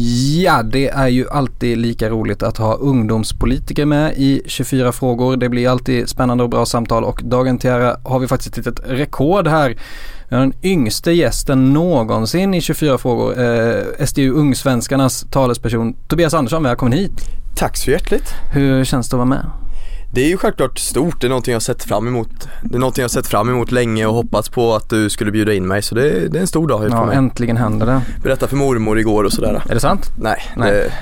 Ja, det är ju alltid lika roligt att ha ungdomspolitiker med i 24 frågor. Det blir alltid spännande och bra samtal och dagen till ära har vi faktiskt ett litet rekord här. Vi har den yngste gästen någonsin i 24 frågor. Eh, SDU Ungsvenskarnas talesperson Tobias Andersson, välkommen hit. Tack så hjärtligt. Hur känns det att vara med? Det är ju självklart stort, det är någonting jag sett fram emot. Det är någonting jag sett fram emot länge och hoppats på att du skulle bjuda in mig så det, det är en stor dag för Ja, mig. äntligen händer det. Berätta för mormor igår och sådär. Är det sant? Nej, Nej. Det,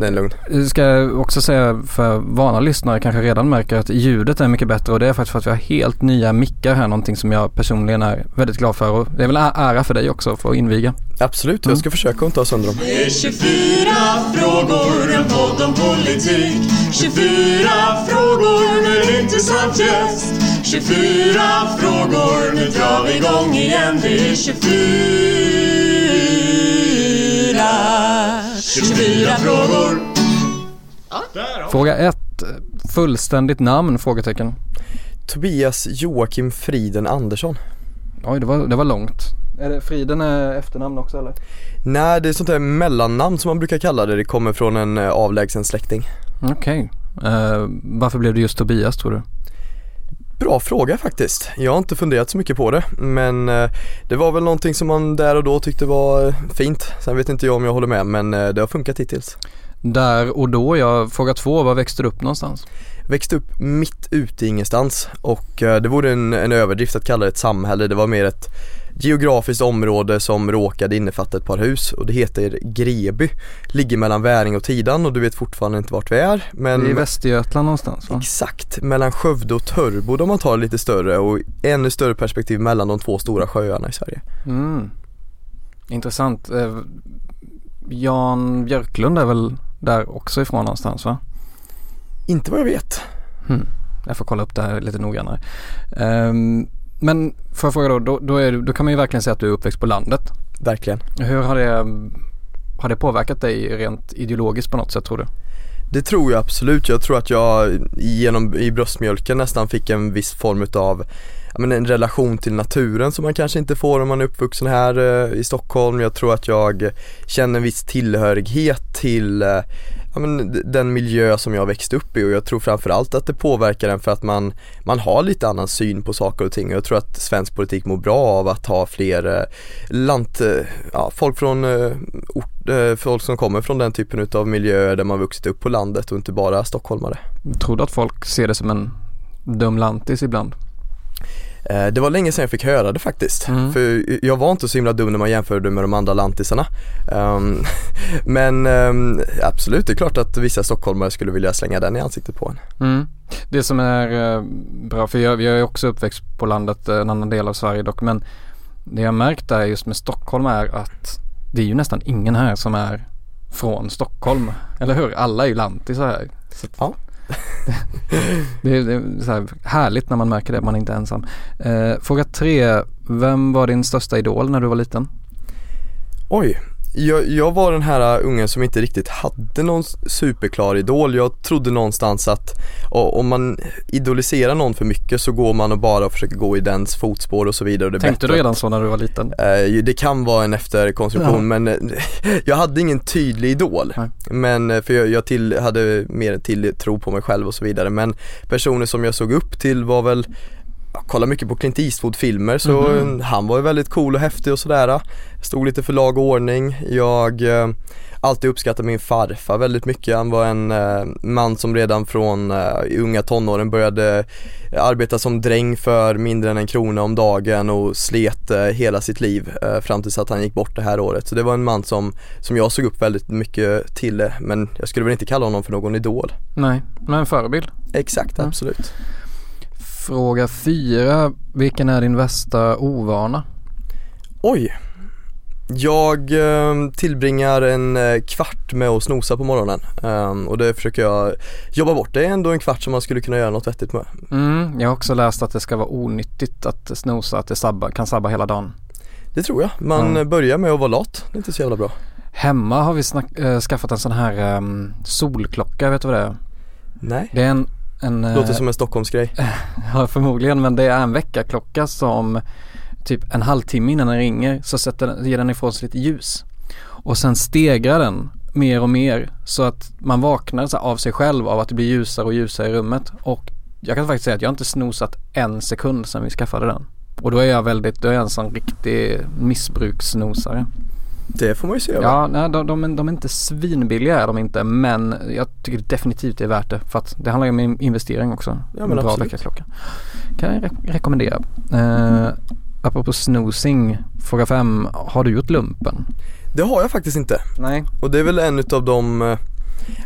det är en lugn. Jag ska också säga för vana lyssnare kanske redan märker att ljudet är mycket bättre och det är faktiskt för att vi har helt nya mickar här, någonting som jag personligen är väldigt glad för och det är väl ära för dig också att få inviga. Absolut, jag ska försöka att inte ha sönder dem. Det är 24 frågor, en podd om politik 24 frågor med intressant gäst 24 frågor, nu drar vi igång igen Det är 24 24 frågor Fråga ett, fullständigt namn? Frågetecken. Tobias Joakim Friden Andersson. Oj, det var, det var långt. Är det Friden är efternamn också eller? Nej, det är sånt där mellannamn som man brukar kalla det. Det kommer från en eh, avlägsen släkting. Okej. Eh, varför blev det just Tobias tror du? Bra fråga faktiskt. Jag har inte funderat så mycket på det men eh, det var väl någonting som man där och då tyckte var fint. Sen vet inte jag om jag håller med men det har funkat hittills. Där och då, jag fråga två, var växte du upp någonstans? Växte upp mitt ute i ingenstans och det vore en, en överdrift att kalla det ett samhälle. Det var mer ett geografiskt område som råkade innefatta ett par hus och det heter Greby. Ligger mellan Väring och Tidan och du vet fortfarande inte vart vi är. Men Det är i Västergötland någonstans va? Exakt, mellan Skövde och Törbo om man tar det lite större och ännu större perspektiv mellan de två stora sjöarna i Sverige. Mm. Intressant. Eh, Jan Björklund är väl där också ifrån någonstans va? Inte vad jag vet. Hmm. Jag får kolla upp det här lite noggrannare. Ehm, men får jag fråga då, då, då, är, då kan man ju verkligen säga att du är uppväxt på landet. Verkligen. Hur har det, har det påverkat dig rent ideologiskt på något sätt tror du? Det tror jag absolut. Jag tror att jag genom, i bröstmjölken nästan fick en viss form utav men en relation till naturen som man kanske inte får om man är uppvuxen här eh, i Stockholm. Jag tror att jag känner en viss tillhörighet till eh, ja, men den miljö som jag växte upp i och jag tror framförallt att det påverkar en för att man, man har lite annan syn på saker och ting och jag tror att svensk politik mår bra av att ha fler eh, lant, eh, ja, folk från eh, ort, eh, folk som kommer från den typen utav miljöer där man vuxit upp på landet och inte bara stockholmare. Tror du att folk ser det som en dum lantis ibland? Eh, Det var länge sedan jag fick höra det faktiskt. Mm. För jag var inte så himla dum när man jämförde med de andra lantisarna. Ehm, Men ehm, absolut, det är klart att vissa stockholmare skulle vilja slänga den i ansiktet på en. Mm. Det som är eh, bra, för jag, jag är också uppväxt på landet, eh, en annan del av Sverige dock, men det jag märkt där just med Stockholm är att det är ju nästan ingen här som är från Stockholm. Eller hur? Alla är ju lantisar här. Så Ja. det, är, det är så här härligt när man märker det, man är inte ensam. Eh, fråga tre, vem var din största idol när du var liten? Oj, jag, jag var den här ungen som inte riktigt hade någon superklar idol. Jag trodde någonstans att om man idoliserar någon för mycket så går man och bara försöker gå i dens fotspår och så vidare. Det Tänkte bättre du redan så när du var liten? Eh, Det kan vara en efterkonstruktion Ja. men eh, jag hade ingen tydlig idol. Nej. Men för jag, jag till, hade mer tilltro på mig själv och så vidare. Men personer som jag såg upp till var väl jag kollar mycket på Clint Eastwood filmer så eh, han var ju väldigt cool och häftig och sådär. Stod lite för lag och ordning. Jag eh, alltid uppskattat min farfar väldigt mycket. Han var en eh, man som redan från eh, unga tonåren började arbeta som dräng för mindre än en krona om dagen och slet eh, hela sitt liv eh, fram tills att han gick bort det här året. Så det var en man som, som jag såg upp väldigt mycket till eh, men jag skulle väl inte kalla honom för någon idol. Nej, men en förebild. Exakt, Mm. Fråga fyra, vilken är din värsta ovana? Oj. Jag eh, tillbringar en eh, kvart med att snosa på morgonen um, och det försöker jag jobba bort. Det är ändå en kvart som man skulle kunna göra något vettigt med. Mm, jag har också läst att det ska vara onyttigt att snosa, att det sabba, kan sabba hela dagen. Det tror jag. Man Mm. börjar med att vara lat. Det är inte så jävla bra. Hemma har vi äh, skaffat en sån här um, solklocka, vet du vad det är? Nej. Det är en, en eh, Låter som en Stockholmsgrej. Ja förmodligen men det är en väckarklocka som typ en halvtimme innan den ringer så sätter ger den ifrån sig lite ljus. Och sen stegrar den mer och mer så att man vaknar så av sig själv av att det blir ljusare och ljusare i rummet. Och jag kan faktiskt säga att jag inte snosat en sekund sedan vi skaffade den. Och då är jag väldigt, då är jag en sån riktig missbrukssnosare. Det får man ju se. Ja, nej, de, de, är- de är inte svinbilliga är de inte men jag tycker definitivt det är värt det för att det handlar ju om en investering också. Ja, en men bra absolut. väckarklocka. Kan jag re- rekommendera. Eh, apropå snoozing, fråga fem, har du gjort lumpen? Det har jag faktiskt inte. Nej. Och det är väl en utav de eh,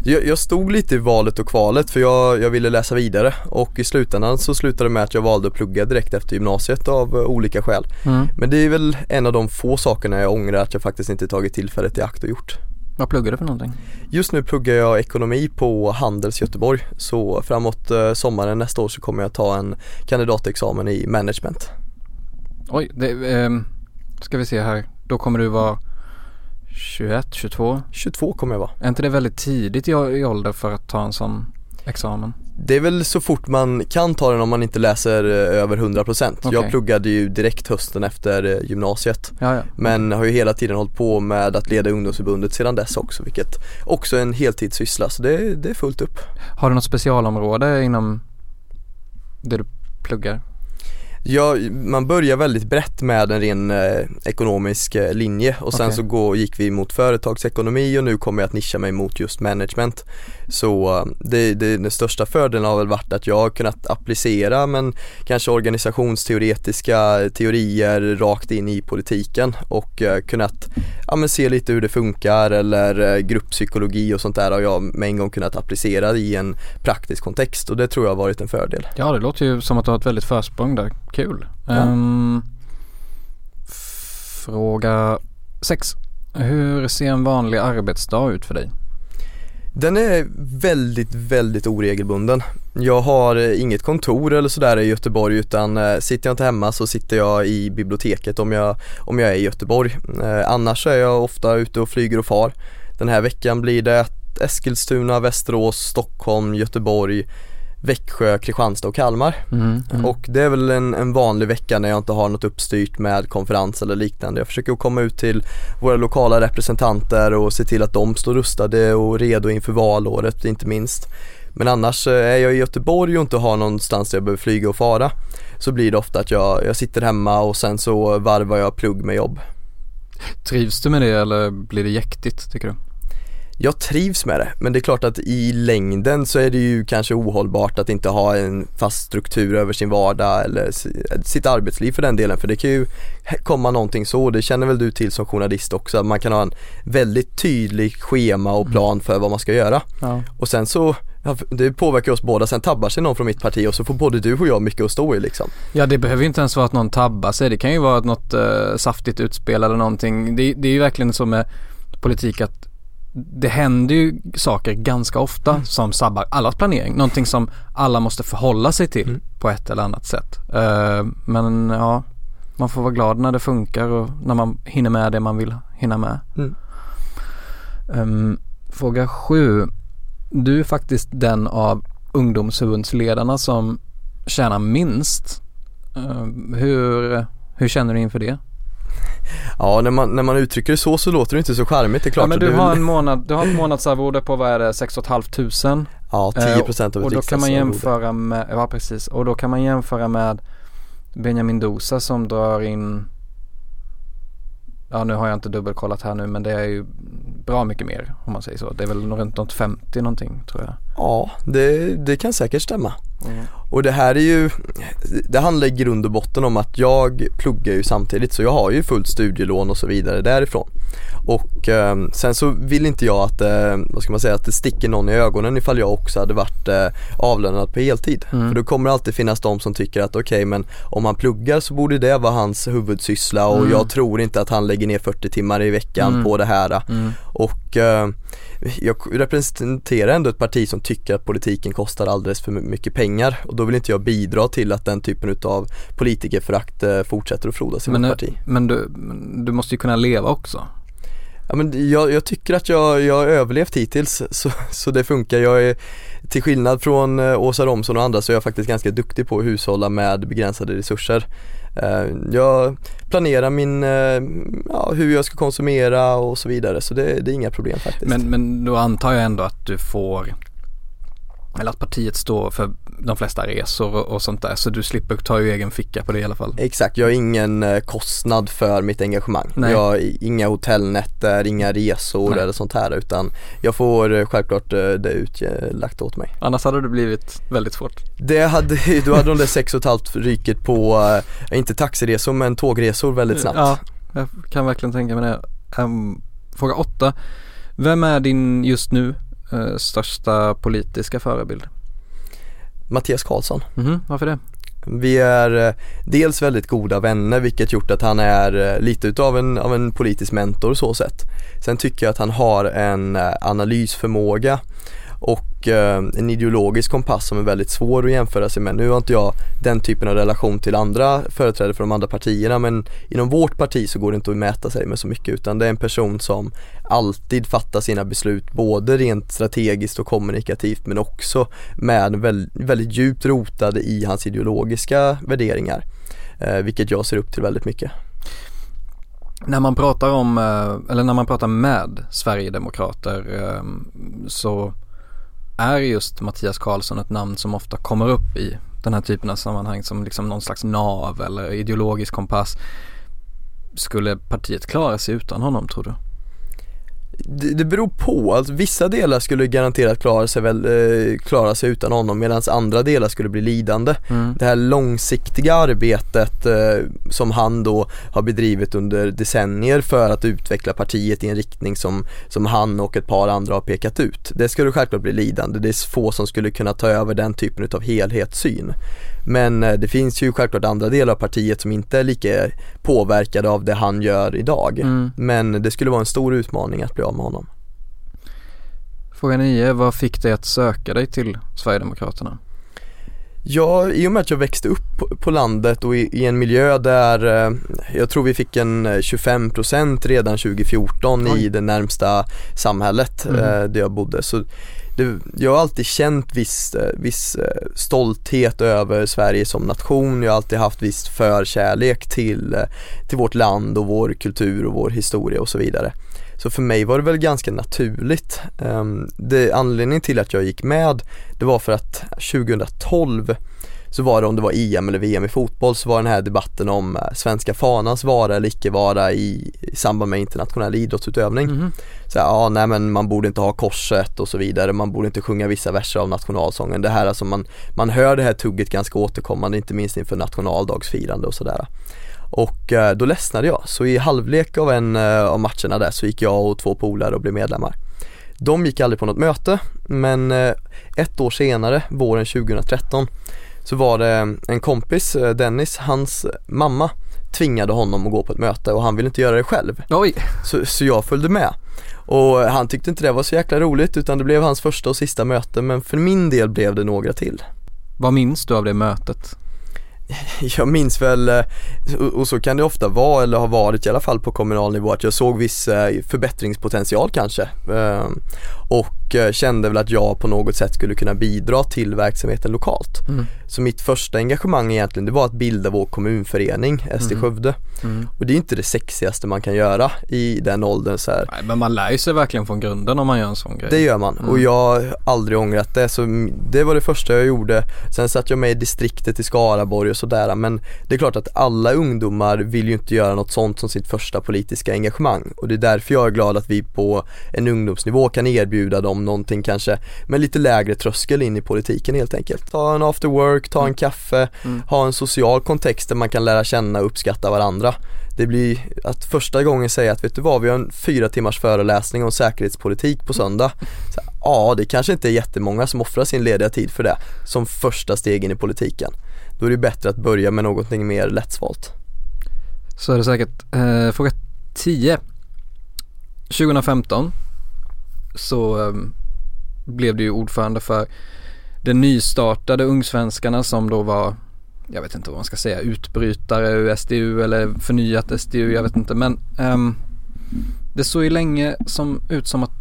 jag, jag stod lite i valet och kvalet för jag, jag ville läsa vidare och i slutändan så slutade det med att jag valde att plugga direkt efter gymnasiet av eh, olika skäl. Mm. Men det är väl en av de få sakerna jag ångrar att jag faktiskt inte tagit tillfället i akt och gjort. Vad pluggar du för någonting? Just nu pluggar jag ekonomi på Handels Göteborg så framåt eh, sommaren nästa år så kommer jag ta en kandidatexamen i management. Oj, det, ehm, ska vi se här. Då kommer du vara 21, 22. 22 kommer jag vara. Är inte det väldigt tidigt i, i ålder för att ta en sån examen? Det är väl så fort man kan ta den om man inte läser eh, över 100% Okej. Jag pluggade ju direkt hösten efter eh, gymnasiet Ja, ja. Men har ju hela tiden hållit på med att leda ungdomsförbundet sedan dess också vilket också är en heltidssyssla så det, det är fullt upp. Har du något specialområde inom det du pluggar? Ja, man börjar väldigt brett med en ren eh, ekonomisk eh, linje och sen Okej. så går, gick vi mot företagsekonomi och nu kommer jag att nischa mig mot just management. Så eh, det, det, den största fördelen har väl varit att jag har kunnat applicera men kanske organisationsteoretiska teorier rakt in i politiken och eh, kunnat ja, se lite hur det funkar eller eh, grupppsykologi och sånt där har jag med en gång kunnat applicera i en praktisk kontext och det tror jag har varit en fördel. Ja, det låter ju som att du har ett väldigt försprång där. Kul. Ja. Ehm, fråga 6. Hur ser en vanlig arbetsdag ut för dig? Den är väldigt, väldigt oregelbunden. Jag har eh, inget kontor eller sådär i Göteborg utan eh, sitter jag inte hemma så sitter jag i biblioteket om jag, om jag är i Göteborg. Eh, annars är jag ofta ute och flyger och far. Den här veckan blir det Eskilstuna, Västerås, Stockholm, Göteborg, Växjö, Kristianstad och Kalmar. Mm, mm. Och det är väl en, en vanlig vecka när jag inte har något uppstyrt med konferens eller liknande. Jag försöker komma ut till våra lokala representanter och se till att de står rustade och redo inför valåret inte minst. Men annars eh, är jag i Göteborg och inte har någonstans där jag behöver flyga och fara så blir det ofta att jag, jag sitter hemma och sen så varvar jag plugg med jobb. Trivs du med det eller blir det jäktigt tycker du? Jag trivs med det men det är klart att i längden så är det ju kanske ohållbart att inte ha en fast struktur över sin vardag eller si- sitt arbetsliv för den delen för det kan ju komma någonting så, det känner väl du till som journalist också, att man kan ha en väldigt tydlig schema och plan för vad man ska göra Ja. och sen så det påverkar oss båda, sen tabbar sig någon från mitt parti och så får både du och jag mycket att stå i liksom. Ja det behöver ju inte ens vara att någon tabbar sig. Det kan ju vara något eh, saftigt utspel eller någonting. Det, det är ju verkligen så med politik att det händer ju saker ganska ofta som sabbar allas planering. Någonting som alla måste förhålla sig till Mm. på ett eller annat sätt. Eh, men ja, man får vara glad när det funkar och när man hinner med det man vill hinna med. Mm. Ehm, fråga sju. Du är faktiskt den av ungdomsförbundsledarna som tjänar minst. Ehm, hur, hur känner du inför det? Ja när man, när man uttrycker det så så låter det inte så charmigt, det är klart. Ja, men du har en månad, du har ett månadsarvode på vad är det, 6 500 Ja, 10% av ett Och då kan man jämföra med, ja precis, och då kan man jämföra med Benjamin Dosa som drar in Ja nu har jag inte dubbelkollat här nu men det är ju bra mycket mer om man säger så. Det är väl runt något 50 någonting tror jag. Ja, det, det kan säkert stämma. Och det här är ju, det handlar i grund och botten om att jag pluggar ju samtidigt så jag har ju fullt studielån och så vidare därifrån. Och eh, sen så vill inte jag att, eh, vad ska man säga, att det sticker någon i ögonen ifall jag också hade varit eh, avlönad på heltid. Mm. För då kommer det alltid finnas de som tycker att okej men om han pluggar så borde det vara hans huvudsyssla och Mm. jag tror inte att han lägger ner 40 timmar i veckan Mm. på det här. Mm. Och eh, jag representerar ändå ett parti som tycker att politiken kostar alldeles för mycket pengar då vill inte jag bidra till att den typen av politikerförakt eh, fortsätter att frodas i Men, vårt eh, parti. men du, du måste ju kunna leva också. Ja, men jag, jag tycker att jag, jag har överlevt hittills så, så det funkar. Jag är, till skillnad från eh, Åsa Romson och andra så är jag faktiskt ganska duktig på att hushålla med begränsade resurser. Jag planerar min, ja, hur jag ska konsumera och så vidare så det, det är inga problem faktiskt. Men, men då antar jag ändå att du får eller att partiet står för de flesta resor och, och sånt där så du slipper ta ju egen ficka på det i alla fall. Exakt, jag har ingen eh, kostnad för mitt engagemang. Nej. Jag har inga hotellnätter, inga resor Nej. eller sånt här utan jag får eh, självklart eh, det utlagt åt mig. Annars hade det blivit väldigt svårt. Det hade, då hade de där sex och ett halvt ryket på, inte taxiresor men tågresor väldigt snabbt. Ja, jag kan verkligen tänka mig det. Ehm, fråga åtta. Vem är din just nu eh, största politiska förebild? Mattias Karlsson. Mhm, varför det? Vi är eh, dels väldigt goda vänner vilket gjort att han är eh, lite utav en, av en politisk mentor så sett. Sen tycker jag att han har en eh, analysförmåga och eh, en ideologisk kompass som är väldigt svår att jämföra sig med. Nu har inte jag den typen av relation till andra företrädare för de andra partierna men inom vårt parti så går det inte att mäta sig med så mycket utan det är en person som alltid fattar sina beslut både rent strategiskt och kommunikativt men också med väldigt, väldigt djupt rotade i hans ideologiska värderingar. Eh, vilket jag ser upp till väldigt mycket. När man pratar om, eh, eller när man pratar med Sverigedemokrater eh, så är just Mattias Karlsson ett namn som ofta kommer upp i den här typen av sammanhang som liksom någon slags nav eller ideologisk kompass. Skulle partiet klara sig utan honom tror du? Det, det beror på, alltså, vissa delar skulle garanterat klara sig, väl, eh, klara sig utan honom medan andra delar skulle bli lidande. Mm. Det här långsiktiga arbetet eh, som han då har bedrivit under decennier för att utveckla partiet i en riktning som, som han och ett par andra har pekat ut. Det skulle självklart bli lidande, det är få som skulle kunna ta över den typen av helhetssyn. Men eh, det finns ju självklart andra delar av partiet som inte är lika påverkade av det han gör idag. Mm. Men det skulle vara en stor utmaning att bli av med honom. Fråga 9. Vad fick dig att söka dig till Sverigedemokraterna? Ja, i och med att jag växte upp på- landet och i, en miljö där eh, jag tror vi fick en eh, 25% redan 2014 Oj. i det närmsta samhället eh, där jag bodde. Så det, jag har alltid känt viss, eh, viss eh, stolthet över Sverige som nation. Jag har alltid haft viss förkärlek till, eh, till vårt land och vår kultur och vår historia och så vidare. Så för mig var det väl ganska naturligt. Ehm, det, anledningen till att jag gick med, det var för att 2012 så var det om det var EM eller VM i fotboll så var den här debatten om eh, svenska fanans vara eller icke vara i, i samband med internationell idrottsutövning. Mhm. Så ja nej men man borde inte ha korset och så vidare, man borde inte sjunga vissa verser av nationalsången. Det här alltså man, man hör det här tugget ganska återkommande, inte minst inför nationaldagsfirande och sådär. Och eh, då ledsnade jag, så i halvlek av en eh, av matcherna där så gick jag och två polare och blev medlemmar. De gick aldrig på något möte, men ett år senare, våren 2013, så var det en kompis, eh, Dennis, hans mamma tvingade honom att gå på ett möte och han ville inte göra det själv. Oj, Så, så jag följde med. Och han tyckte inte det var så jäkla roligt utan det blev hans första och sista möte men för min del blev det några till. vad minns du av det mötet? Jag minns väl, eh, och- så kan det ofta vara eller har varit i alla fall på kommunal nivå att jag såg viss eh, förbättringspotential kanske. Ehm, Och eh, kände väl att jag på något sätt skulle kunna bidra till verksamheten lokalt. Mm. Så mitt första engagemang egentligen det var att bilda vår kommunförening, SD Mm. Skövde. Mm. Och det är inte det sexigaste man kan göra i den åldern så här. Nej, men man lär sig verkligen från grunden om man gör en sån grej. Det gör man Mm. och jag har aldrig ångrat det så det var det första jag gjorde. Sen satt jag med i distriktet i Skaraborg sådär men det är klart att alla ungdomar vill ju inte göra något sånt som sitt första politiska engagemang och det är därför jag är glad att vi på en ungdomsnivå kan erbjuda dem någonting kanske med lite lägre tröskel in i politiken helt enkelt. Ta en after work, ta en kaffe, Mm. ha en social kontext där man kan lära känna och uppskatta varandra. Det blir att första gången säga att vet du vad, vi har en fyra timmars föreläsning om säkerhetspolitik på söndag. Så, här, ja, det kanske inte är jättemånga som offrar sin lediga tid för det som första stegen i politiken. Då är det bättre att börja med någonting mer lättsvalt. Så är det säkert. Eh, fråga 10. 2015 så eh, blev du ju ordförande för det nystartade Ungsvenskarna som då var, jag vet inte vad man ska säga, utbrytare ur SDU eller förnyat SDU, jag vet inte. Men eh, det såg ju länge som, ut som att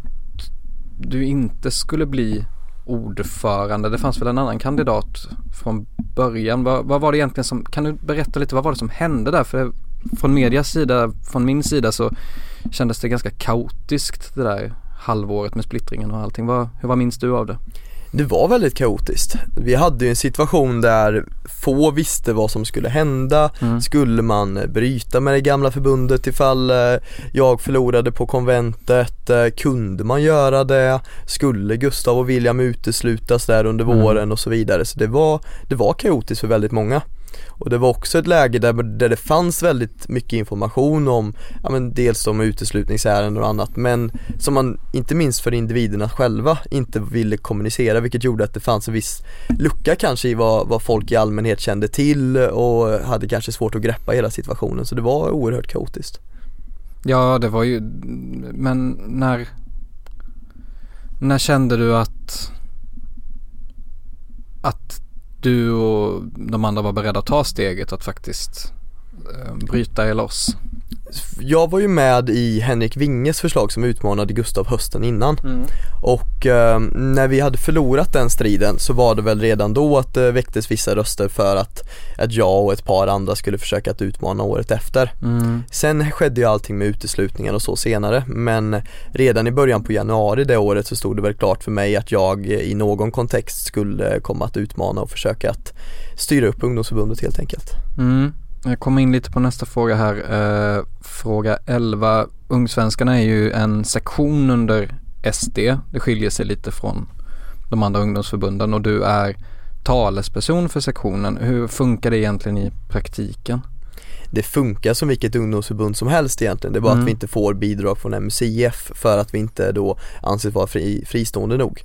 du inte skulle bli ordförande. Det fanns väl en annan kandidat från början. Vad, vad var det egentligen som, kan du berätta lite, vad var det som hände där? För från medias sida, från min sida så kändes det ganska kaotiskt det där halvåret med splittringen och allting. Vad, hur vad minns du av det? Det var väldigt kaotiskt. Vi hade ju en situation där få visste vad som skulle hända. Mm. Skulle man bryta med det gamla förbundet ifall eh, jag förlorade på konventet? Eh, Kunde man göra det? Skulle Gustav och William uteslutas där under Mm. våren och så vidare? Så det var, det var kaotiskt för väldigt många. Och det var också ett läge där, där det fanns väldigt mycket information om, ja men dels om uteslutningsärenden och annat men som man, inte minst för individerna själva, inte ville kommunicera vilket gjorde att det fanns en viss lucka kanske i vad, vad folk i allmänhet kände till och hade kanske svårt att greppa hela situationen så det var oerhört kaotiskt. Ja, det var ju, men när, när kände du att, att du och de andra var beredda att ta steget att faktiskt eh, bryta er loss? Jag var ju med i Henrik Winges förslag som utmanade Gustav hösten innan och eh, när vi hade förlorat den striden så var det väl redan då att det väcktes vissa röster för att, att jag och ett par andra skulle försöka att utmana året efter. Mm. Sen skedde ju allting med uteslutningar och så senare men redan i början på januari det året så stod det väl klart för mig att jag i någon kontext skulle komma att utmana och försöka att styra upp ungdomsförbundet helt enkelt. Mm. Jag kommer in lite på nästa fråga här. Eh, fråga 11. Ungsvenskarna är ju en sektion under SD. Det skiljer sig lite från de andra ungdomsförbunden och du är talesperson för sektionen. Hur funkar det egentligen i praktiken? det funkar som vilket ungdomsförbund som helst egentligen. Det är bara Mm. att vi inte får bidrag från MUCF för att vi inte då anses vara fri, fristående nog.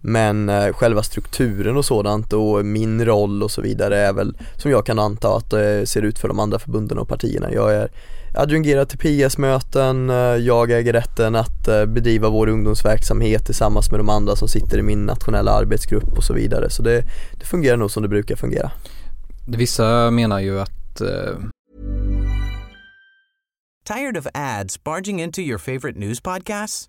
Men eh, själva strukturen och sådant och min roll och så vidare är väl som jag kan anta att det ser ut för de andra förbunden och partierna. Jag är adjungerad till PS-möten, eh, jag äger rätten att eh, bedriva vår ungdomsverksamhet tillsammans med de andra som sitter i min nationella arbetsgrupp och så vidare. Så det, det fungerar nog som det brukar fungera. Vissa menar ju att eh, Tired of ads barging into your favorite news podcasts?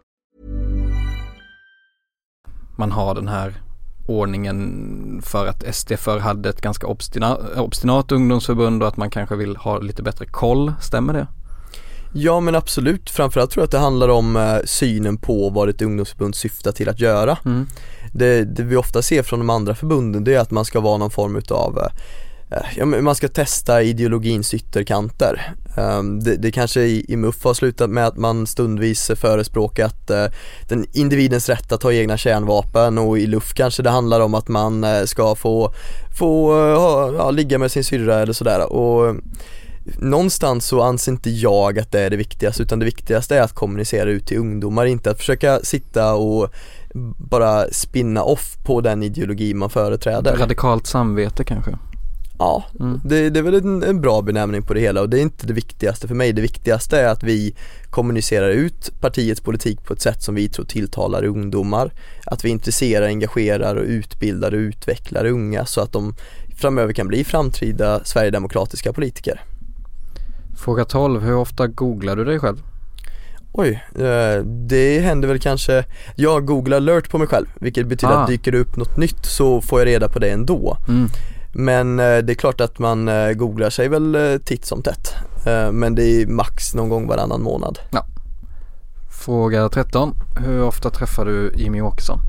man har den här ordningen för att SD förr hade ett ganska obstinat, obstinat ungdomsförbund och att man kanske vill ha lite bättre koll. Stämmer det? Ja men absolut, framförallt tror jag att det handlar om eh, synen på vad ett ungdomsförbund syftar till att göra. Mm. Det, det vi ofta ser från de andra förbunden det är att man ska vara någon form utav eh, Eh, ja, man ska testa ideologins ytterkanter. Ehm, det, det kanske i, i MUF har slutat med att man stundvis förespråkat eh, den individens rätt att ha egna kärnvapen och i LUF kanske det handlar om att man eh, ska få, få ja, ligga med sin syrra eller sådär och någonstans så anser inte jag att det är det viktigaste utan det viktigaste är att kommunicera ut till ungdomar, inte att försöka sitta och bara spinna off på den ideologi man företräder. Radikalt samvete kanske? Ja, Mm. det, det är väl en, en bra benämning på det hela och det är inte det viktigaste för mig. Det viktigaste är att vi kommunicerar ut partiets politik på ett sätt som vi tror tilltalar ungdomar. Att vi intresserar, engagerar och utbildar och utvecklar unga så att de framöver kan bli framtida sverigedemokratiska politiker. Fråga 12. Hur ofta googlar du dig själv? Oj, eh, det händer väl kanske, jag googlar alert på mig själv vilket betyder Ah. att dyker det upp något nytt så får jag reda på det ändå. Mm. Men eh, det är klart att man eh, googlar sig väl eh, titt som tätt. Men det är max någon gång varannan månad. Fråga 13. Hur ofta träffar du Jimmy Åkesson?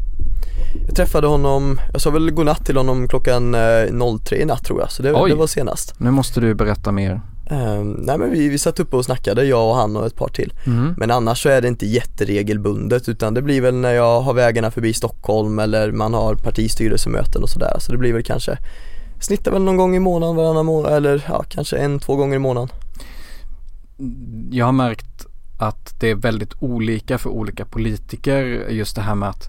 Jag träffade honom, jag sa väl godnatt till honom klockan eh, 03 i natt tror jag, så det, det var senast. Nu måste du berätta mer. Eh, nej men vi, vi satt uppe och snackade, jag och han och ett par till. Mm. Men annars så är det inte jätteregelbundet utan det blir väl när jag har vägarna förbi Stockholm eller man har partistyrelsemöten och sådär. Så det blir väl kanske, snittar väl någon gång i månaden, varannan månad eller ja, kanske en, två gånger i månaden. Jag har märkt att det är väldigt olika för olika politiker just det här med att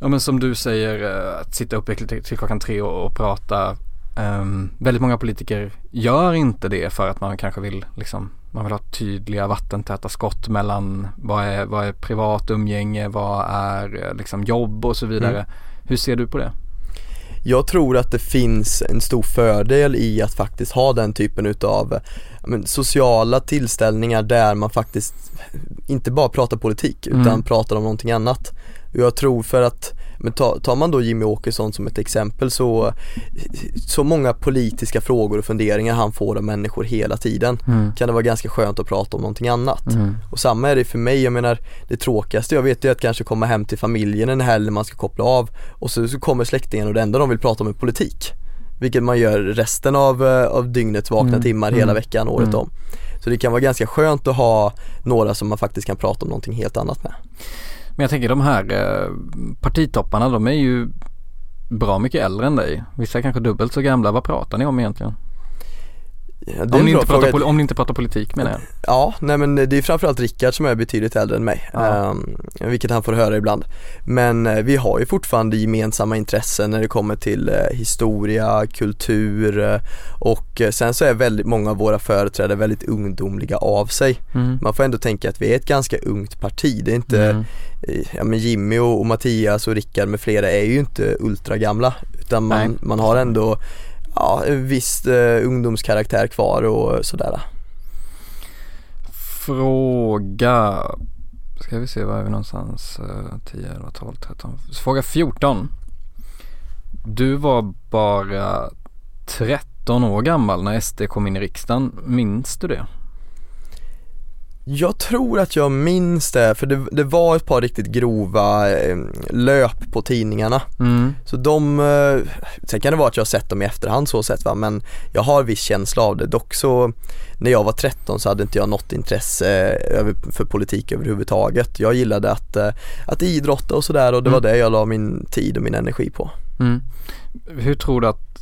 Ja men som du säger eh, att sitta uppe till, till klockan tre och, och prata Ehm, Väldigt många politiker gör inte det för att man kanske vill liksom Man vill ha tydliga vattentäta skott mellan vad är, vad är privat umgänge, vad är eh, liksom jobb och så vidare. Mm. Hur ser du på det? Jag tror att det finns en stor fördel i att faktiskt ha den typen utav men, sociala tillställningar där man faktiskt inte bara pratar politik utan Mm. pratar om någonting annat. Jag tror för att, men ta, tar man då Jimmy Åkesson som ett exempel så, så många politiska frågor och funderingar han får av människor hela tiden Mm. kan det vara ganska skönt att prata om någonting annat. Mm. Och samma är det för mig, jag menar det tråkigaste jag vet är att kanske komma hem till familjen en helg när man ska koppla av och så, så kommer släktingen och det enda de vill prata om är politik. Vilket man gör resten av, eh, av dygnets vakna Mm, timmar mm, hela veckan, året mm. om. Så det kan vara ganska skönt att ha några som man faktiskt kan prata om någonting helt annat med. Men jag tänker de här eh, partitopparna de är ju bra mycket äldre än dig. Vissa är kanske dubbelt så gamla. Vad pratar ni om egentligen? Om ni, inte pratar, om ni inte pratar politik menar jag. Ja, nej men det är framförallt Rickard som är betydligt äldre än mig, Ja. Ehm, vilket han får höra ibland. Men eh, vi har ju fortfarande gemensamma intressen när det kommer till eh, historia, kultur eh, och sen så är väldigt många av våra företrädare väldigt ungdomliga av sig. Mm. Man får ändå tänka att vi är ett ganska ungt parti, det är inte, Mm. ja men Jimmy och, och Mattias och Rickard med flera är ju inte ultragamla utan man, man har ändå ja, en viss eh, ungdomskaraktär kvar och sådär. Fråga Ska vi se, var är vi någonstans? 10, 11, 12, 13. Fråga 14. Du var bara 13 år gammal när SD kom in i riksdagen. Minns du det? Jag tror att jag minns det, för det, det var ett par riktigt grova eh, löp på tidningarna. Mm. Så de, eh, sen kan det vara att jag har sett dem i efterhand så sett va, men jag har viss känsla av det. Dock så, när jag var 13 så hade inte jag något intresse eh, över, för politik överhuvudtaget. Jag gillade att, att idrotta och sådär och det var Mm. det jag la min tid och min energi på. Mm. Hur tror du att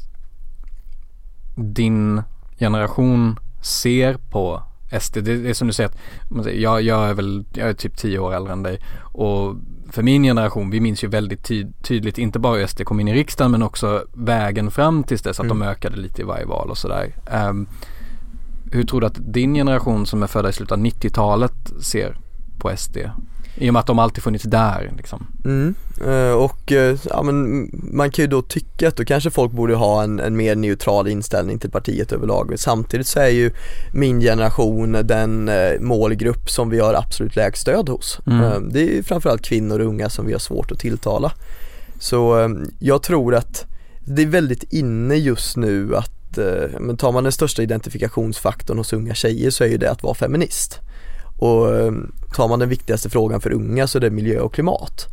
din generation ser på SD? Det är som du säger att jag, jag är väl, jag är typ 10 år äldre än dig och för min generation, vi minns ju väldigt ty- tydligt inte bara hur SD kom in i riksdagen men också vägen fram tills dess att de Mm. ökade lite i varje val och sådär. Ehm, hur tror du att din generation som är födda i slutet av 90-talet ser på SD? I och med att de alltid funnits där liksom. Mm. eh, Och eh, ja, men man kan ju då tycka att då kanske folk borde ha en, en mer neutral inställning till partiet överlag. Samtidigt så är ju min generation den eh, målgrupp som vi har absolut lägst stöd hos. Mm. Det är ju framförallt kvinnor och unga som vi har svårt att tilltala. Så jag tror att det är väldigt inne just nu att, men tar man den största identifikationsfaktorn hos unga tjejer så är ju det att vara feminist. Och ehm, tar man den viktigaste frågan för unga så är det miljö och klimat.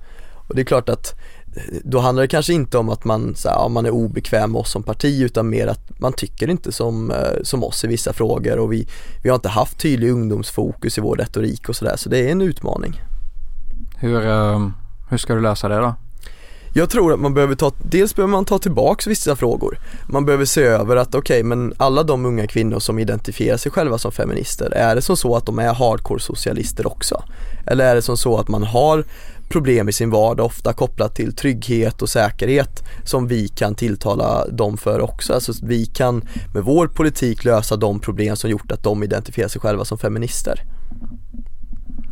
Och det är klart att eh, då handlar det kanske inte om att man, så här, man är obekväm med oss som parti utan mer att man tycker inte som, eh, som oss i vissa frågor och vi, vi har inte haft tydlig ungdomsfokus i vår retorik och sådär så det är en utmaning. Hur, ehm, hur ska du lösa det då? Jag tror att man behöver ta, dels behöver man ta tillbaks vissa frågor. Man behöver se över att okej men alla de unga kvinnor som identifierar sig själva som feminister, är det som så att de är hardcore socialister också? Eller är det som så att man har problem i sin vardag, ofta kopplat till trygghet och säkerhet som vi kan tilltala dem för också. Alltså vi kan med vår politik lösa de problem som gjort att de identifierar sig själva som feminister.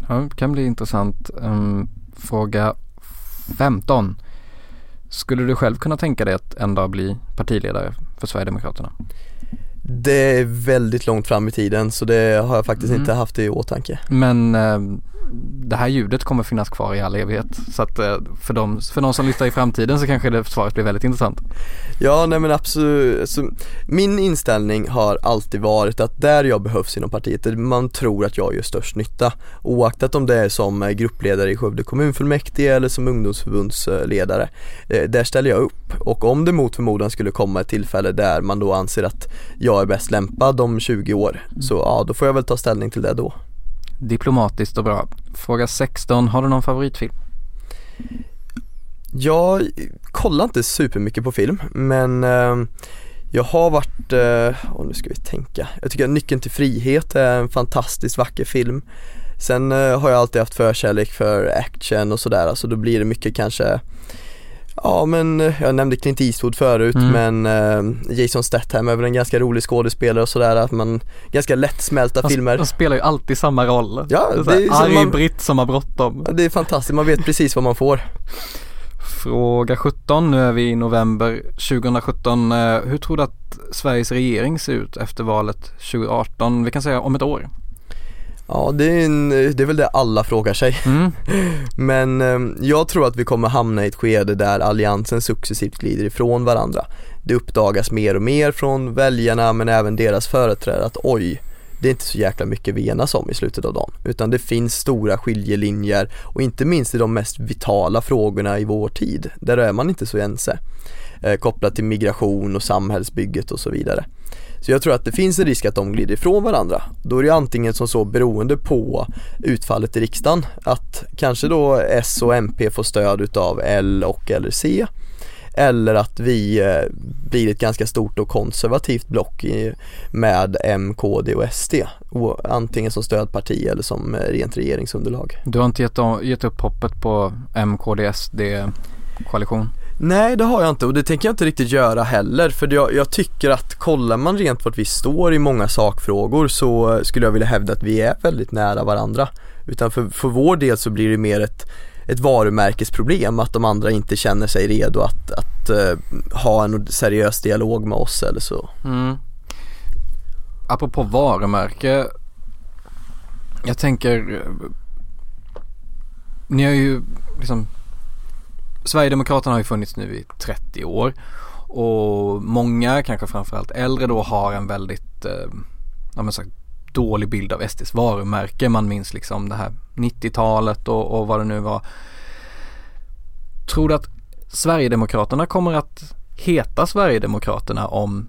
Ja, det kan bli intressant. Um, fråga 15. Skulle du själv kunna tänka dig att en dag bli partiledare för Sverigedemokraterna? Det är väldigt långt fram i tiden så det har jag faktiskt Mm. inte haft i åtanke. Men eh, det här ljudet kommer finnas kvar i all evighet. Så att eh, för, de, för de som lyssnar i framtiden så kanske det svaret blir väldigt intressant. Ja nej men absolut, alltså, min inställning har alltid varit att där jag behövs inom partiet, där man tror att jag gör störst nytta oaktat om det är som eh, gruppledare i Skövde kommunfullmäktige eller som ungdomsförbundsledare. Eh, där ställer jag upp och om det mot förmodan skulle komma ett tillfälle där man då anser att jag är bäst lämpad om 20 år så ja då får jag väl ta ställning till det då. Diplomatiskt och bra. Fråga 16. Har du någon favoritfilm? Jag kollar inte supermycket på film men eh, jag har varit, eh, och nu ska vi tänka, jag tycker att Nyckeln till frihet är en fantastiskt vacker film. Sen eh, har jag alltid haft förkärlek för action och sådär, så då blir det mycket kanske Ja men eh, jag nämnde Clint Eastwood förut Mm. men eh, Jason Statham är väl en ganska rolig skådespelare och sådär att man Ganska lättsmälta Han, filmer han spelar ju alltid samma roll. Ja, det är, det är arg man- britt som har bråttom. Det är fantastiskt, man vet precis vad man får Fråga 17. Nu är vi i november 2017. Eh, Hur tror du att Sveriges regering ser ut efter valet 2018? Vi kan säga om ett år. Ja det är, en, det är väl det alla frågar sig Mm. Men eh, jag tror att vi kommer hamna i ett skede där alliansen successivt glider ifrån varandra. Det uppdagas mer och mer från väljarna men även deras företrädare att oj, det är inte så jäkla mycket vi enas om i slutet av dagen. Utan det finns stora skiljelinjer och inte minst i de mest vitala frågorna i vår tid. Där är man inte så ense. Eh, kopplat till migration och samhällsbygget och så vidare. Så jag tror att det finns en risk att de glider ifrån varandra. Då är det antingen som så beroende på utfallet i riksdagen att kanske då S och MP får stöd utav L och eller C eller att vi eh, blir ett ganska stort och konservativt block med M, KD och SD antingen som stödparti eller som eh, rent regeringsunderlag. Du har inte gett, gett upp hoppet på M, KD, SD-koalition? Nej det har jag inte och det tänker jag inte riktigt göra heller för jag, jag tycker att kollar man rent vart vi står i många sakfrågor så skulle jag vilja hävda att vi är väldigt nära varandra. Utan för, för vår del så blir det mer ett, ett varumärkesproblem att de andra inte känner sig redo att, att uh, ha en seriös dialog med oss eller så. Mm. Apropå varumärke. Jag tänker eh, Ni har ju liksom Sverigedemokraterna har ju funnits nu i 30 år och många, kanske framförallt äldre då, har en väldigt eh, ja, men så dålig bild av SDs varumärke. Man minns liksom det här 90-talet och, och vad det nu var. Tror du att Sverigedemokraterna kommer att heta Sverigedemokraterna om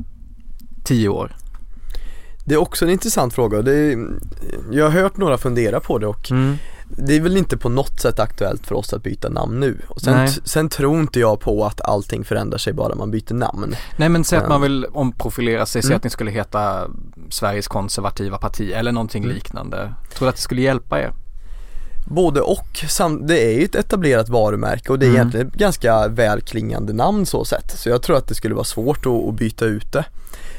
10 år? Det är också en intressant fråga. Är, jag har hört några fundera på det och det är väl inte på något sätt aktuellt för oss att byta namn nu. Och sen, sen tror inte jag på att allting förändrar sig bara man byter namn. Nej men säg att man vill omprofilera sig, säg Mm. att ni skulle heta Sveriges konservativa parti eller någonting Mm. liknande. Tror du att det skulle hjälpa er? Både och, det är ju ett etablerat varumärke och det är Mm. egentligen ett ganska välklingande namn så sett. Så jag tror att det skulle vara svårt att, att byta ut det.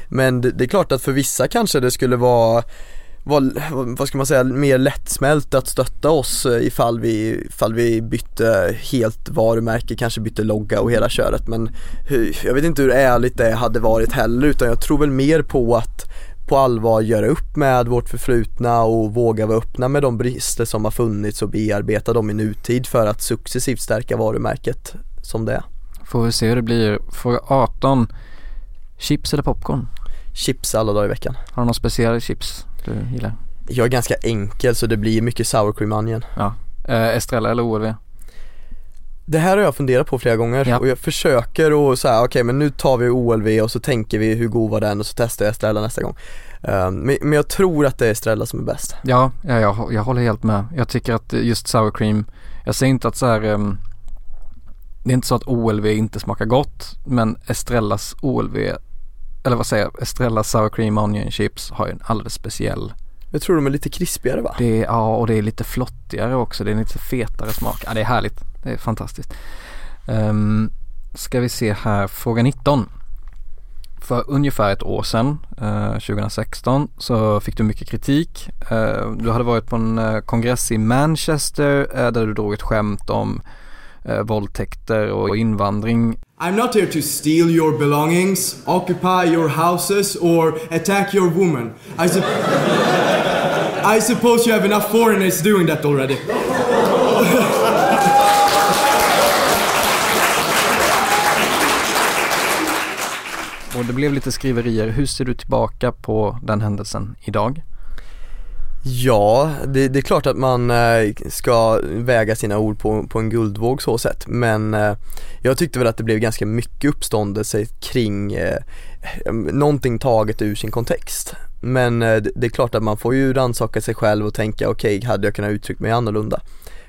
Men det, det är klart att för vissa kanske det skulle vara vara, vad ska man säga, mer lättsmält att stötta oss eh, ifall vi, ifall vi bytte helt varumärke, kanske bytte logga och hela köret men hur, jag vet inte hur ärligt det hade varit heller utan jag tror väl mer på att på allvar göra upp med vårt förflutna och våga vara öppna med de brister som har funnits och bearbeta dem i nutid för att successivt stärka varumärket som det är. Får vi se hur det blir. Fråga 18. Chips eller popcorn? Chips alla dagar i veckan. Har du någon speciell chips du gillar? Jag är ganska enkel så det blir mycket sour cream onion. Ja. Eh, Estrella eller OLV? Det här har jag funderat på flera gånger Ja. och jag försöker att säga okej men nu tar vi OLV och så tänker vi hur god var den och så testar jag Estrella nästa gång. Ehm, men, men jag tror att det är Estrella som är bäst. Ja, ja jag, jag håller helt med. Jag tycker att just sour cream, jag säger inte att så här, ehm, det är inte så att OLV inte smakar gott, men Estrellas OLV, eller vad säger jag, Estrellas sour cream onion chips har ju en alldeles speciell Jag tror de är lite krispigare va? Det är, ja, och det är lite flottigare också. Det är en lite fetare smak. Ja, det är härligt. Det är fantastiskt. Um, ska vi se här, fråga 19. För ungefär ett år sedan, eh, 2016, så fick du mycket kritik. Eh, du hade varit på en eh, kongress i Manchester eh, där du drog ett skämt om eh, våldtäkter och invandring. I'm not here to steal your belongings, occupy your houses, or attack your woman. I, sup- I suppose you have enough foreigners doing that already. Och det blev lite skriverier. Hur ser du tillbaka på den händelsen idag? Ja, det, det, är klart att man eh, ska väga sina ord på, på en guldvåg så sett men eh, jag tyckte väl att det blev ganska mycket uppståndelse kring eh, någonting taget ur sin kontext. Men eh, det är klart att man får ju rannsaka sig själv och tänka okej, okay, hade jag kunnat uttrycka mig annorlunda?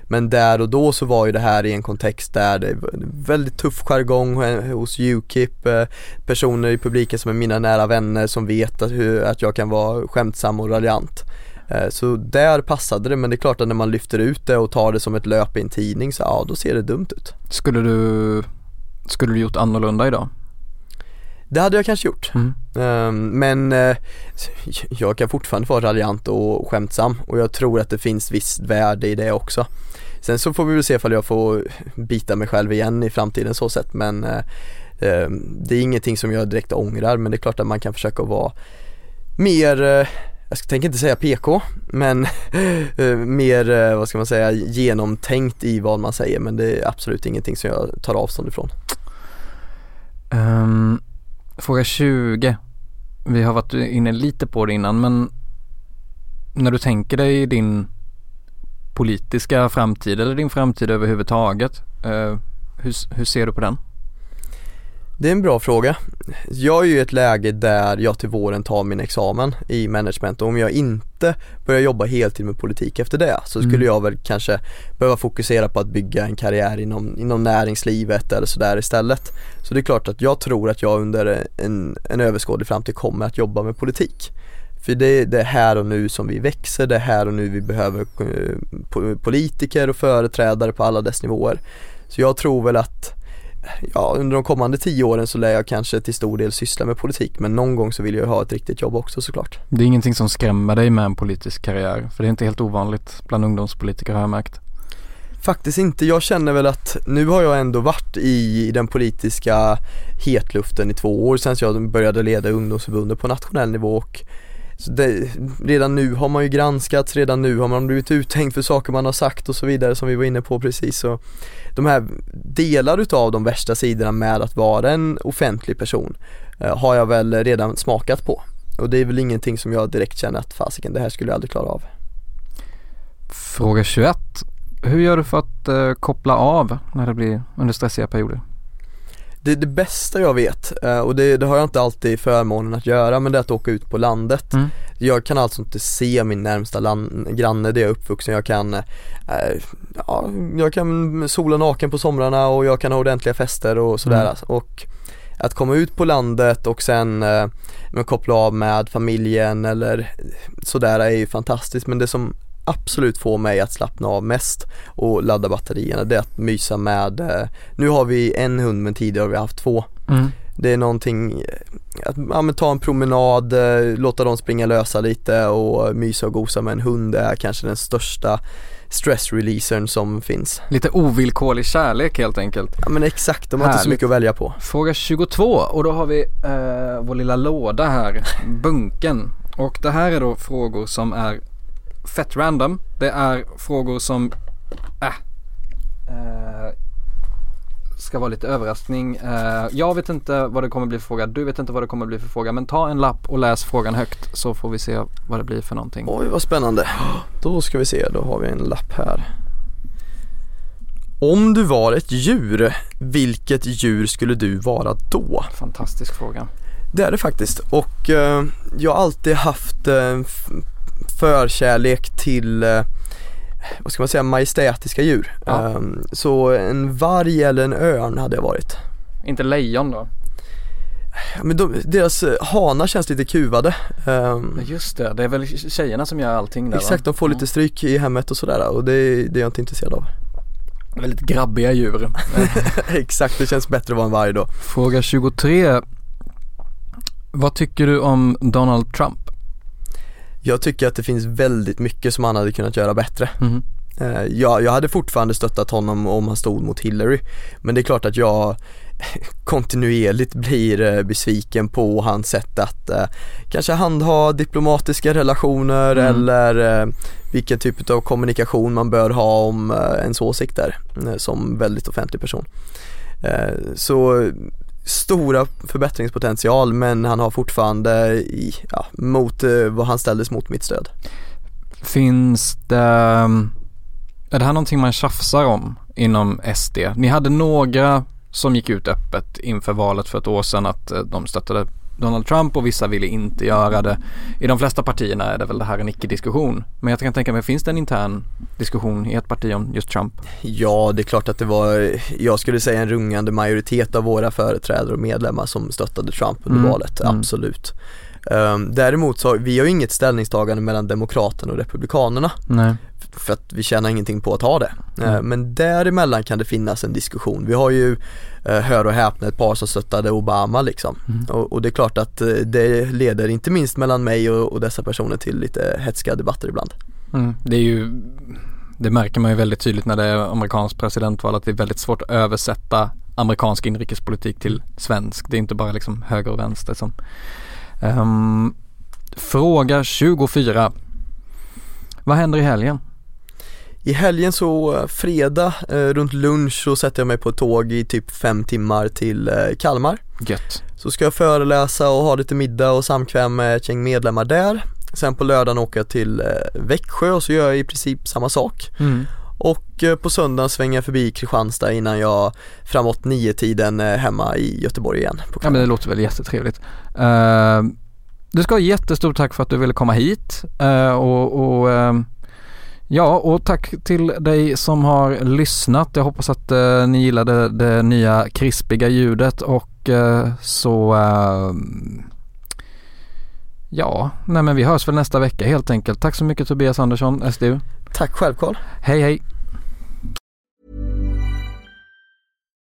Men där och då så var ju det här i en kontext där det var väldigt tuff jargong hos Ukip, personer i publiken som är mina nära vänner som vet att, hur, att jag kan vara skämtsam och raljant. Eh, så där passade det men det är klart att när man lyfter ut det och tar det som ett löp i en tidning så ja då ser det dumt ut. Skulle du, skulle du gjort annorlunda idag? Det hade jag kanske gjort. Mm. Ehm, men eh, jag kan fortfarande vara raljant och skämtsam och jag tror att det finns visst värde i det också. Sen så får vi väl se ifall jag får bita mig själv igen i framtiden så sett men eh, ehm, det är ingenting som jag direkt ångrar men det är klart att man kan försöka vara mer jag tänker inte säga PK, men eh, mer, eh, vad ska man säga, genomtänkt i vad man säger men det är absolut ingenting som jag tar avstånd ifrån. Um, fråga 20. Vi har varit inne lite på det innan men när du tänker dig din politiska framtid eller din framtid överhuvudtaget, uh, hur, hur ser du på den? Det är en bra fråga. Jag är ju i ett läge där jag till våren tar min examen i management och om jag inte börjar jobba heltid med politik efter det så skulle mm. jag väl kanske behöva fokusera på att bygga en karriär inom, inom näringslivet eller sådär istället. Så det är klart att jag tror att jag under en, en överskådlig framtid kommer att jobba med politik. För det, det är här och nu som vi växer, det är här och nu vi behöver eh, politiker och företrädare på alla dess nivåer. Så jag tror väl att ja, under de kommande tio åren så lär jag kanske till stor del syssla med politik men någon gång så vill jag ha ett riktigt jobb också såklart. Det är ingenting som skrämmer dig med en politisk karriär? För det är inte helt ovanligt bland ungdomspolitiker har jag märkt. Faktiskt inte, jag känner väl att nu har jag ändå varit i den politiska hetluften i två år sedan jag började leda ungdomsförbundet på nationell nivå och det, redan nu har man ju granskats, redan nu har man blivit uthängd för saker man har sagt och så vidare som vi var inne på precis. Så de här delar utav de värsta sidorna med att vara en offentlig person eh, har jag väl redan smakat på. Och det är väl ingenting som jag direkt känner att fasiken det här skulle jag aldrig klara av. Fråga 21. Hur gör du för att eh, koppla av när det blir under stressiga perioder? Det, det bästa jag vet, eh, och det, det, har jag inte alltid förmånen att göra, men det är att åka ut på landet. Mm. Jag kan alltså inte se min närmsta land, granne där jag är uppvuxen. Jag kan, eh, ja, jag kan sola naken på somrarna och jag kan ha ordentliga fester och sådär. Mm. Och att komma ut på landet och sen eh, koppla av med familjen eller sådär är ju fantastiskt men det som absolut får mig att slappna av mest och ladda batterierna det är att mysa med, eh, nu har vi en hund men tidigare har vi haft två. Mm. Det är någonting, eh, att ja, ta en promenad, eh, låta dem springa lösa lite och mysa och gosa med en hund är kanske den största stressreleasern som finns. Lite ovillkorlig kärlek helt enkelt. Ja men exakt, de har Härligt. inte så mycket att välja på. Fråga 22 och då har vi eh, vår lilla låda här, bunken. Och det här är då frågor som är fett random. Det är frågor som äh, äh, ska vara lite överraskning. Äh, jag vet inte vad det kommer bli för fråga. Du vet inte vad det kommer bli för fråga. Men ta en lapp och läs frågan högt så får vi se vad det blir för någonting. Oj vad spännande. Då ska vi se, då har vi en lapp här. Om du var ett djur, vilket djur skulle du vara då? Fantastisk fråga. Det är det faktiskt och eh, jag har alltid haft eh, förkärlek till eh, vad ska man säga, majestätiska djur. Ja. Um, så en varg eller en örn hade jag varit. Inte lejon då? Men de, deras eh, hanar känns lite kuvade. Ehm, Just det, det är väl tjejerna som gör allting där exakt, va? de får lite stryk i hemmet och sådär och det, det är jag inte intresserad av. Väldigt grabbiga djur. exakt, det känns bättre att vara en varg då. Fråga 23. Vad tycker du om Donald Trump? Jag tycker att det finns väldigt mycket som han hade kunnat göra bättre. Eh, Jag, jag hade fortfarande stöttat honom om han stod mot Hillary Men det är klart att jag kontinuerligt blir eh, besviken på hans sätt att eh, kanske handha diplomatiska relationer Mm. eller eh, vilken typ av kommunikation man bör ha om eh, ens åsikter eh, som väldigt offentlig person. Så stora förbättringspotential men han har fortfarande i, ja, mot eh, vad han ställdes mot mitt stöd. Finns det, mm, är det här någonting man tjafsar om inom SD? Ni hade några som gick ut öppet inför valet för ett år sedan att eh, de stöttade Donald Trump och vissa ville inte göra det. I de flesta partierna är det väl det här en icke-diskussion. Men jag kan tänka mig, finns det en intern diskussion i ett parti om just Trump? Ja, det är klart att det var, jag skulle säga en rungande majoritet av våra företrädare och medlemmar som stöttade Trump under Mm, valet, mm. absolut. Um, däremot så, har- vi har ju inget ställningstagande mellan Demokraterna och Republikanerna Nej. för att vi tjänar ingenting på att ha det. Mm. Eh, Men däremellan kan det finnas en diskussion. Vi har ju, eh, hör och häpna, ett par som stöttade Obama liksom. Mm. Och, och det är klart att eh, det leder, inte minst mellan mig och, och dessa personer, till lite hetska debatter ibland. Mm. Det är ju, det märker man ju väldigt tydligt när det är amerikanskt presidentval att det är väldigt svårt att översätta amerikansk inrikespolitik till svensk. Det är inte bara liksom höger och vänster som. Ehm, fråga 24. Vad händer i helgen? I helgen så, eh, fredag, eh, runt lunch så sätter jag mig på ett tåg i typ fem timmar till eh, Kalmar. Gött. Så ska jag föreläsa och ha lite middag och samkväm med ett gäng medlemmar där. Sen på lördagen åker jag till eh, Växjö och så gör jag i princip samma sak. Mm. Och eh, på söndagen svänger jag förbi Kristianstad innan jag framåt nio tiden är hemma i Göteborg igen. Ja men det låter väl jättetrevligt. Uh, du ska ha jättestort tack för att du ville komma hit Eh, och, och ehm, ja och tack till dig som har lyssnat. Jag hoppas att eh, ni gillade det nya krispiga ljudet och eh, så ehm, ja, nej men vi hörs väl nästa vecka helt enkelt. Tack så mycket Tobias Andersson, SDU. Tack själv Carl. Hej hej!